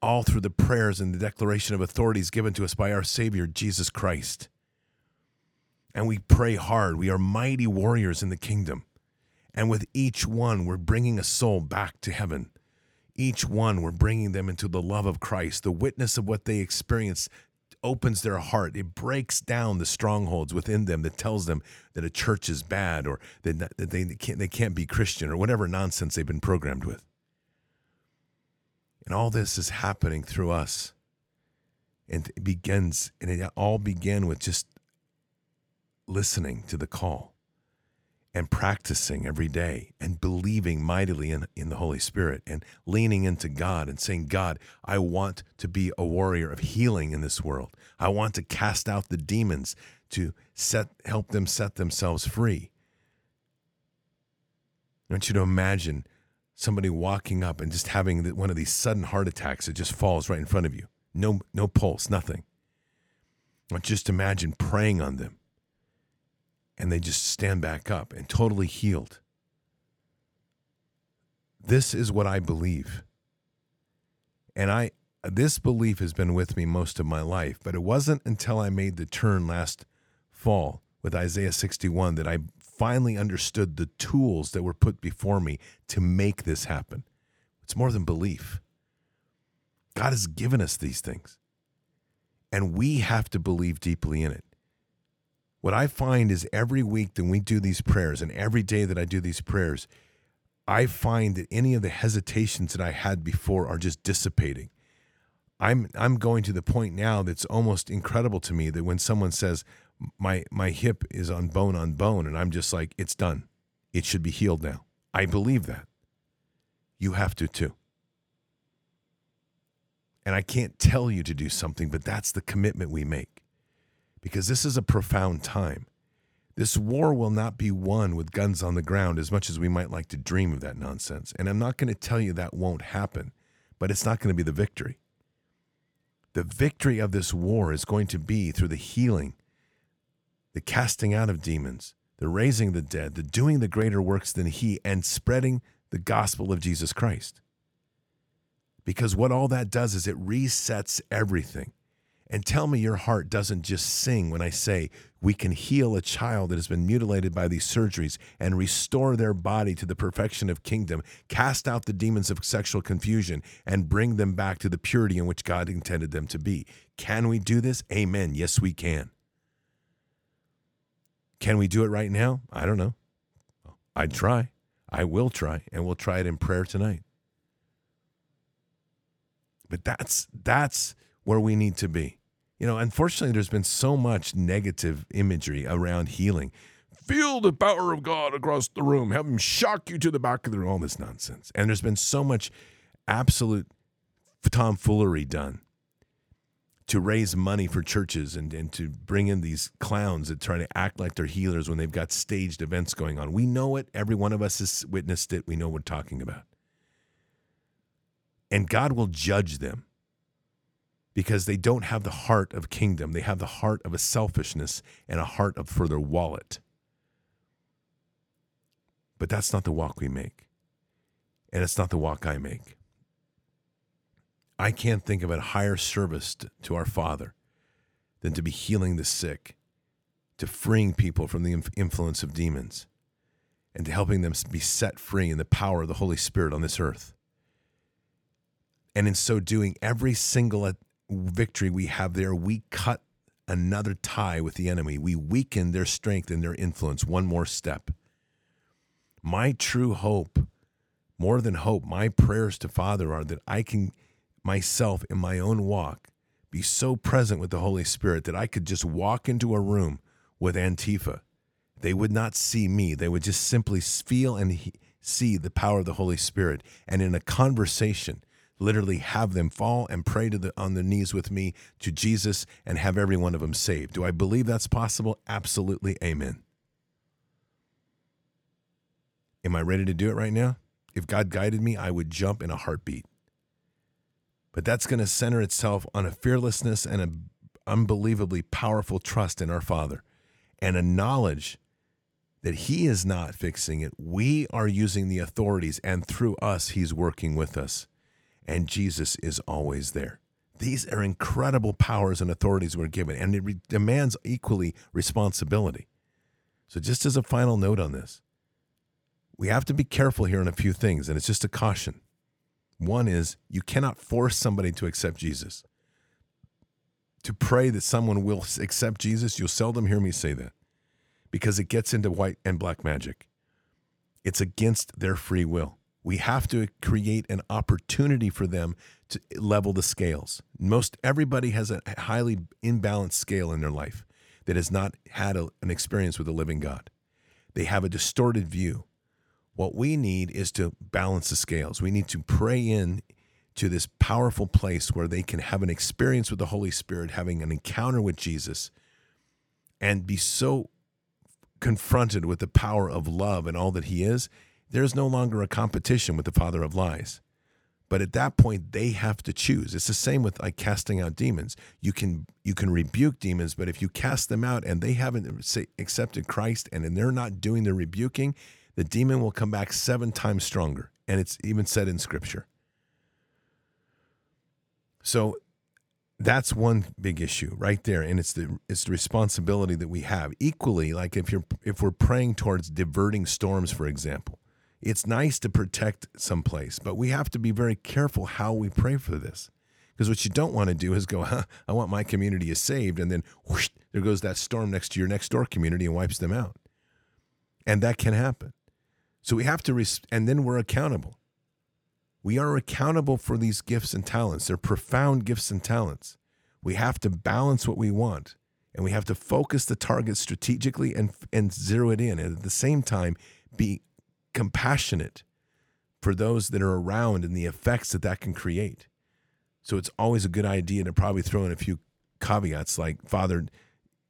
All through the prayers and the declaration of authorities given to us by our Savior, Jesus Christ and we pray hard. We are mighty warriors in the kingdom. And with each one, we're bringing a soul back to heaven. Each one, we're bringing them into the love of Christ. The witness of what they experience opens their heart. It breaks down the strongholds within them that tells them that a church is bad or that, they, can't, they can't be Christian or whatever nonsense they've been programmed with. And all this is happening through us. And it begins, and it all began with just listening to the call and practicing every day and believing mightily in, in the Holy Spirit and leaning into God and saying, God, I want to be a warrior of healing in this world. I want to cast out the demons to set help them set themselves free. I want you to imagine somebody walking up and just having one of these sudden heart attacks that just falls right in front of you. No, no pulse, nothing. Just imagine praying on them and they just stand back up and totally healed. This is what I believe. And I this belief has been with me most of my life, but it wasn't until I made the turn last fall with Isaiah 61 that I finally understood the tools that were put before me to make this happen. It's more than belief. God has given us these things, and we have to believe deeply in it. What I find is every week that we do these prayers, and every day that I do these prayers, I find that any of the hesitations that I had before are just dissipating. I'm I'm going to the point now that's almost incredible to me that when someone says my my hip is on bone on bone and I'm just like it's done. It should be healed now. I believe that. You have to too. And I can't tell you to do something, but that's the commitment we make because this is a profound time. This war will not be won with guns on the ground as much as we might like to dream of that nonsense. And I'm not going to tell you that won't happen, but it's not going to be the victory. The victory of this war is going to be through the healing, the casting out of demons, the raising the dead, the doing the greater works than He, and spreading the gospel of Jesus Christ. Because what all that does is it resets everything. And tell me your heart doesn't just sing when I say we can heal a child that has been mutilated by these surgeries and restore their body to the perfection of kingdom, cast out the demons of sexual confusion, and bring them back to the purity in which God intended them to be. Can we do this? Amen. Yes, we can. Can we do it right now? I don't know. I'd try. I will try, and we'll try it in prayer tonight. But that's that's where we need to be. You know, unfortunately, there's been so much negative imagery around healing. Feel the power of God across the room. Have him shock you to the back of the room. All this nonsense. And there's been so much absolute tomfoolery done to raise money for churches and, and to bring in these clowns that try to act like they're healers when they've got staged events going on. We know it. Every one of us has witnessed it. We know what we're talking about. And God will judge them because they don't have the heart of kingdom. They have the heart of a selfishness and a heart of for their wallet. But that's not the walk we make. And it's not the walk I make. I can't think of a higher service to our Father than to be healing the sick, to freeing people from the influence of demons, and to helping them be set free in the power of the Holy Spirit on this earth. And in so doing, every single victory we have there, we cut another tie with the enemy. We weaken their strength and their influence one more step. My true hope, more than hope, my prayers to Father are that I can myself in my own walk be so present with the Holy Spirit that I could just walk into a room with Antifa. They would not see me. They would just simply feel and see the power of the Holy Spirit. And in a conversation, literally have them fall and pray to the, on their knees with me to Jesus and have every one of them saved. Do I believe that's possible? Absolutely. Amen. Am I ready to do it right now? If God guided me, I would jump in a heartbeat. But that's going to center itself on a fearlessness and an unbelievably powerful trust in our Father and a knowledge that He is not fixing it. We are using the authorities, and through us, He's working with us. And Jesus is always there. These are incredible powers and authorities we're given, and it re- demands equally responsibility. So, just as a final note on this, we have to be careful here on a few things, and it's just a caution. One is you cannot force somebody to accept Jesus. To pray that someone will accept Jesus, you'll seldom hear me say that because it gets into white and black magic. It's against their free will. We have to create an opportunity for them to level the scales. Most everybody has a highly imbalanced scale in their life that has not had a, an experience with the living God. They have a distorted view. What we need is to balance the scales. We need to pray in to this powerful place where they can have an experience with the Holy Spirit, having an encounter with Jesus, and be so confronted with the power of love and all that He is. There's no longer a competition with the father of lies. But at that point, they have to choose. It's the same with like casting out demons. You can you can rebuke demons, but if you cast them out and they haven't accepted Christ and they're not doing the rebuking, the demon will come back seven times stronger. And it's even said in scripture. So that's one big issue right there. And it's the it's the responsibility that we have. Equally, like if you're if we're praying towards diverting storms, for example, it's nice to protect someplace, but we have to be very careful how we pray for this. Because what you don't want to do is go, huh, I want my community is saved, and then whoosh, there goes that storm next to your next door community and wipes them out. And that can happen. So we have to, res- and then we're accountable. We are accountable for these gifts and talents. They're profound gifts and talents. We have to balance what we want and we have to focus the target strategically and, and zero it in. And at the same time, be compassionate for those that are around and the effects that that can create. So it's always a good idea to probably throw in a few caveats like, Father,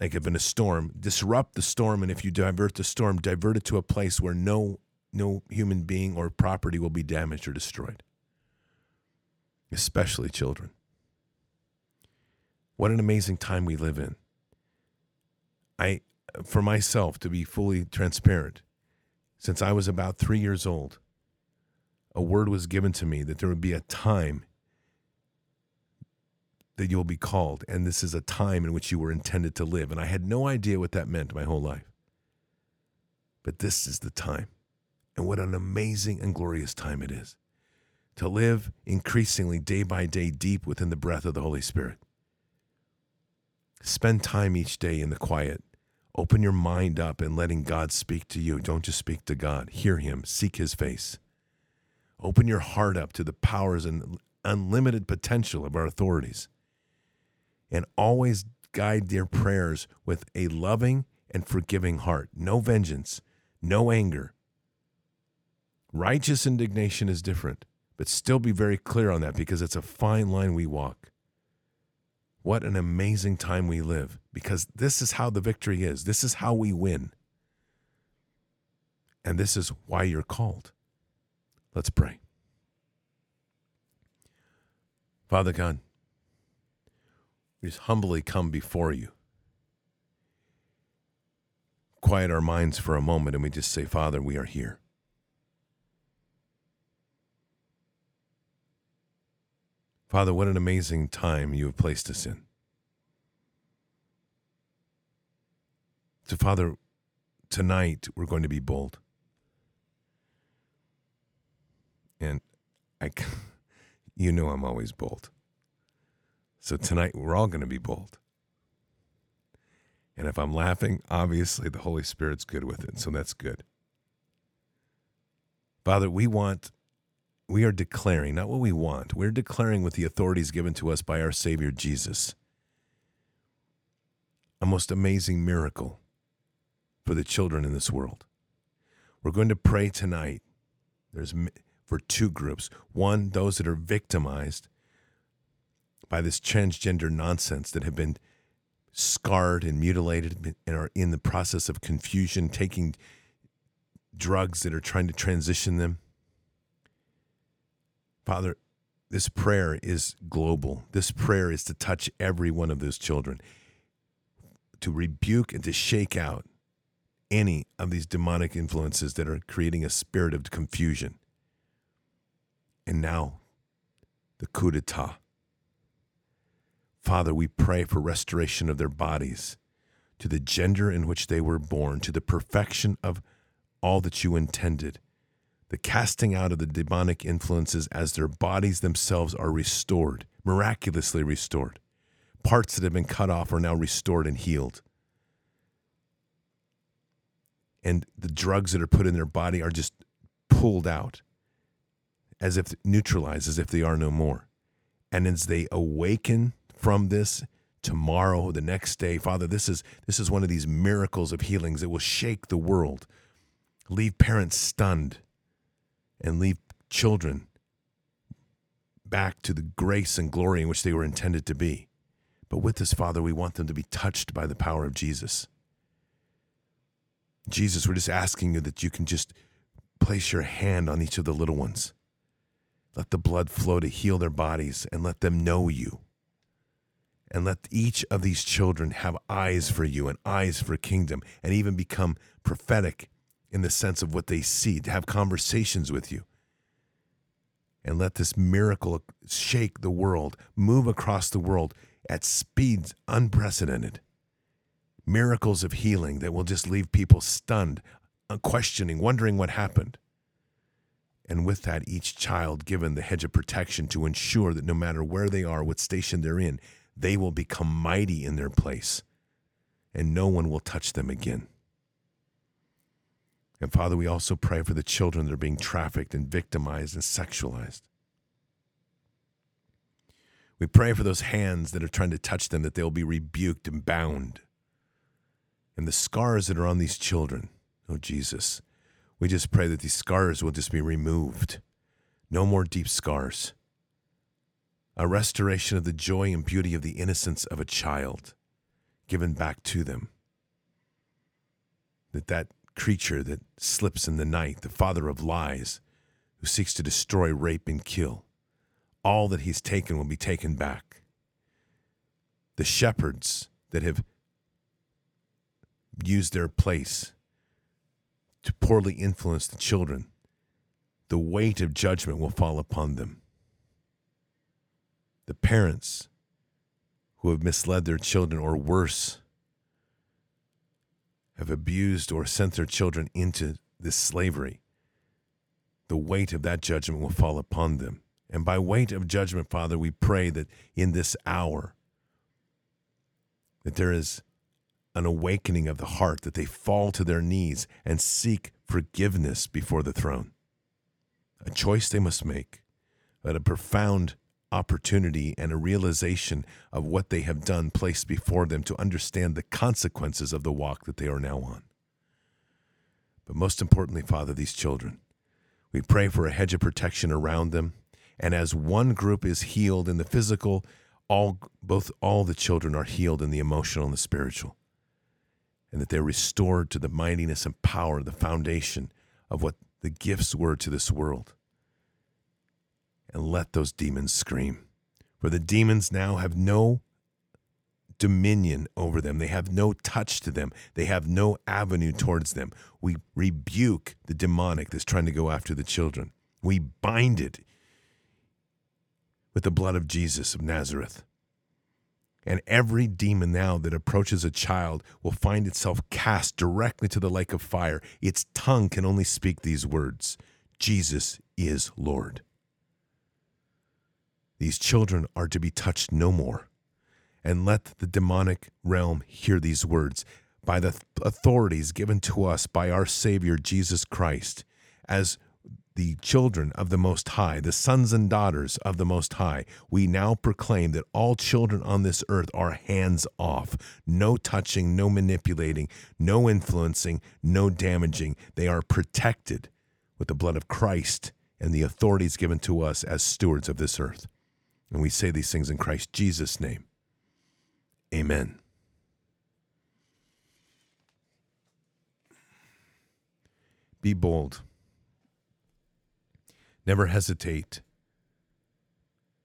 like if in a storm, disrupt the storm. And if you divert the storm, divert it to a place where no no human being or property will be damaged or destroyed, especially children. What an amazing time we live in. I, for myself, to be fully transparent, since I was about three years old, a word was given to me that there would be a time that you'll be called, and this is a time in which you were intended to live. And I had no idea what that meant my whole life. But this is the time. And what an amazing and glorious time it is to live increasingly day by day deep within the breath of the Holy Spirit. Spend time each day in the quiet. Open your mind up and letting God speak to you. Don't just speak to God, hear Him, seek His face. Open your heart up to the powers and unlimited potential of our authorities. And always guide their prayers with a loving and forgiving heart. No vengeance, no anger, Righteous indignation is different, but still be very clear on that because it's a fine line we walk. What an amazing time we live because this is how the victory is. This is how we win. And this is why you're called. Let's pray. Father God, we just humbly come before you. Quiet our minds for a moment and we just say, Father, we are here. Father, what an amazing time you have placed us in. So, Father, tonight we're going to be bold. And I, you know, I'm always bold. So tonight we're all going to be bold. And if I'm laughing, obviously the Holy Spirit's good with it. So that's good. Father, we want, we are declaring, not what we want, we're declaring with the authorities given to us by our Savior Jesus a most amazing miracle for the children in this world. We're going to pray tonight. There's for two groups. One, those that are victimized by this transgender nonsense that have been scarred and mutilated and are in the process of confusion, taking drugs that are trying to transition them. Father, this prayer is global. This prayer is to touch every one of those children, to rebuke and to shake out any of these demonic influences that are creating a spirit of confusion. And now, the coup d'etat. Father, we pray for restoration of their bodies to the gender in which they were born, to the perfection of all that you intended, the casting out of the demonic influences as their bodies themselves are restored, miraculously restored. Parts that have been cut off are now restored and healed and the drugs that are put in their body are just pulled out as if neutralized, as if they are no more. And as they awaken from this tomorrow, the next day, Father, this is this is one of these miracles of healings that will shake the world, leave parents stunned, and leave children back to the grace and glory in which they were intended to be. But with this, Father, we want them to be touched by the power of Jesus. Jesus, we're just asking you that you can just place your hand on each of the little ones. Let the blood flow to heal their bodies and let them know you. And let each of these children have eyes for you and eyes for kingdom and even become prophetic in the sense of what they see, to have conversations with you. And let this miracle shake the world, move across the world at speeds unprecedented miracles of healing that will just leave people stunned, uh, questioning, wondering what happened. And with that, each child given the hedge of protection to ensure that no matter where they are, what station they're in, they will become mighty in their place and no one will touch them again. And Father, we also pray for the children that are being trafficked and victimized and sexualized. We pray for those hands that are trying to touch them that they'll be rebuked and bound and the scars that are on these children. Oh, Jesus, we just pray that these scars will just be removed. No more deep scars. A restoration of the joy and beauty of the innocence of a child given back to them. That that creature that slips in the night, the father of lies, who seeks to destroy, rape, and kill, all that he's taken will be taken back. The shepherds that have used their place to poorly influence the children, the weight of judgment will fall upon them. The parents who have misled their children, or worse, have abused or sent their children into this slavery, the weight of that judgment will fall upon them. And by weight of judgment, Father, we pray that in this hour, that there is an awakening of the heart that they fall to their knees and seek forgiveness before the throne. A choice they must make, but a profound opportunity and a realization of what they have done placed before them to understand the consequences of the walk that they are now on. But most importantly, Father, these children, we pray for a hedge of protection around them. And as one group is healed in the physical, all both all the children are healed in the emotional and the spiritual and that they're restored to the mightiness and power, the foundation of what the gifts were to this world. And let those demons scream. For the demons now have no dominion over them. They have no touch to them. They have no avenue towards them. We rebuke the demonic that's trying to go after the children. We bind it with the blood of Jesus of Nazareth. And every demon now that approaches a child will find itself cast directly to the lake of fire. Its tongue can only speak these words Jesus is Lord. These children are to be touched no more and let the demonic realm hear these words by the authorities given to us by our Savior Jesus Christ as the children of the Most High, the sons and daughters of the Most High, we now proclaim that all children on this earth are hands off. No touching, no manipulating, no influencing, no damaging. They are protected with the blood of Christ and the authorities given to us as stewards of this earth. And we say these things in Christ Jesus' name. Amen. Be bold. Never hesitate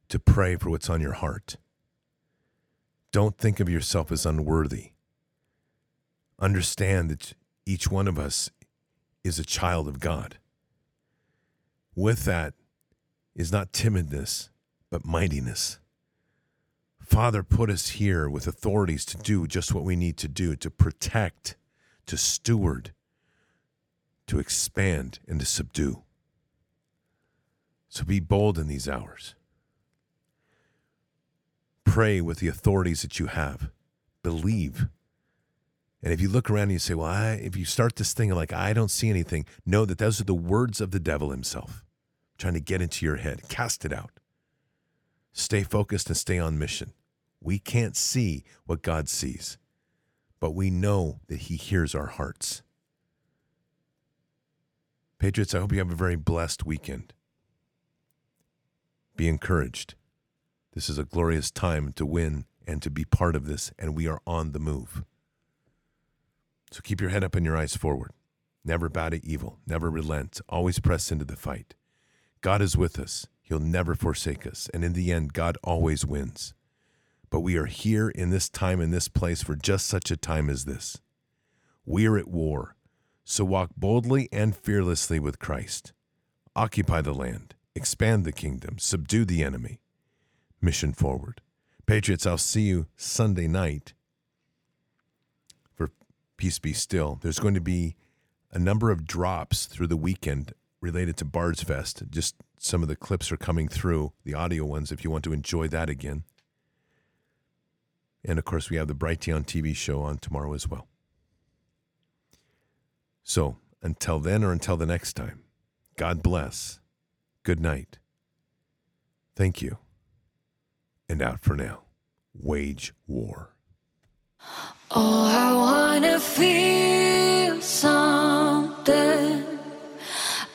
to pray for what's on your heart. Don't think of yourself as unworthy. Understand that each one of us is a child of God. With that is not timidness, but mightiness. Father put us here with authorities to do just what we need to do to protect, to steward, to expand, and to subdue. So be bold in these hours. Pray with the authorities that you have. Believe. And if you look around and you say, well, I, if you start this thing like, I don't see anything, know that those are the words of the devil himself trying to get into your head. Cast it out. Stay focused and stay on mission. We can't see what God sees, but we know that He hears our hearts. Patriots, I hope you have a very blessed weekend. Be encouraged. This is a glorious time to win and to be part of this, and we are on the move. So keep your head up and your eyes forward. Never bow to evil, never relent, always press into the fight. God is with us. He'll never forsake us. And in the end, God always wins. But we are here in this time, in this place, for just such a time as this. We are at war. So walk boldly and fearlessly with Christ. Occupy the land, expand the kingdom, subdue the enemy. Mission forward. Patriots, I'll see you Sunday night for Peace Be Still. There's going to be a number of drops through the weekend related to Bards Fest. Just some of the clips are coming through, the audio ones, if you want to enjoy that again. And of course, we have the Brighteon TV show on tomorrow as well. So until then or until the next time, God bless. Good night. Thank you. And out for now. Wage war. Oh, I want to feel something.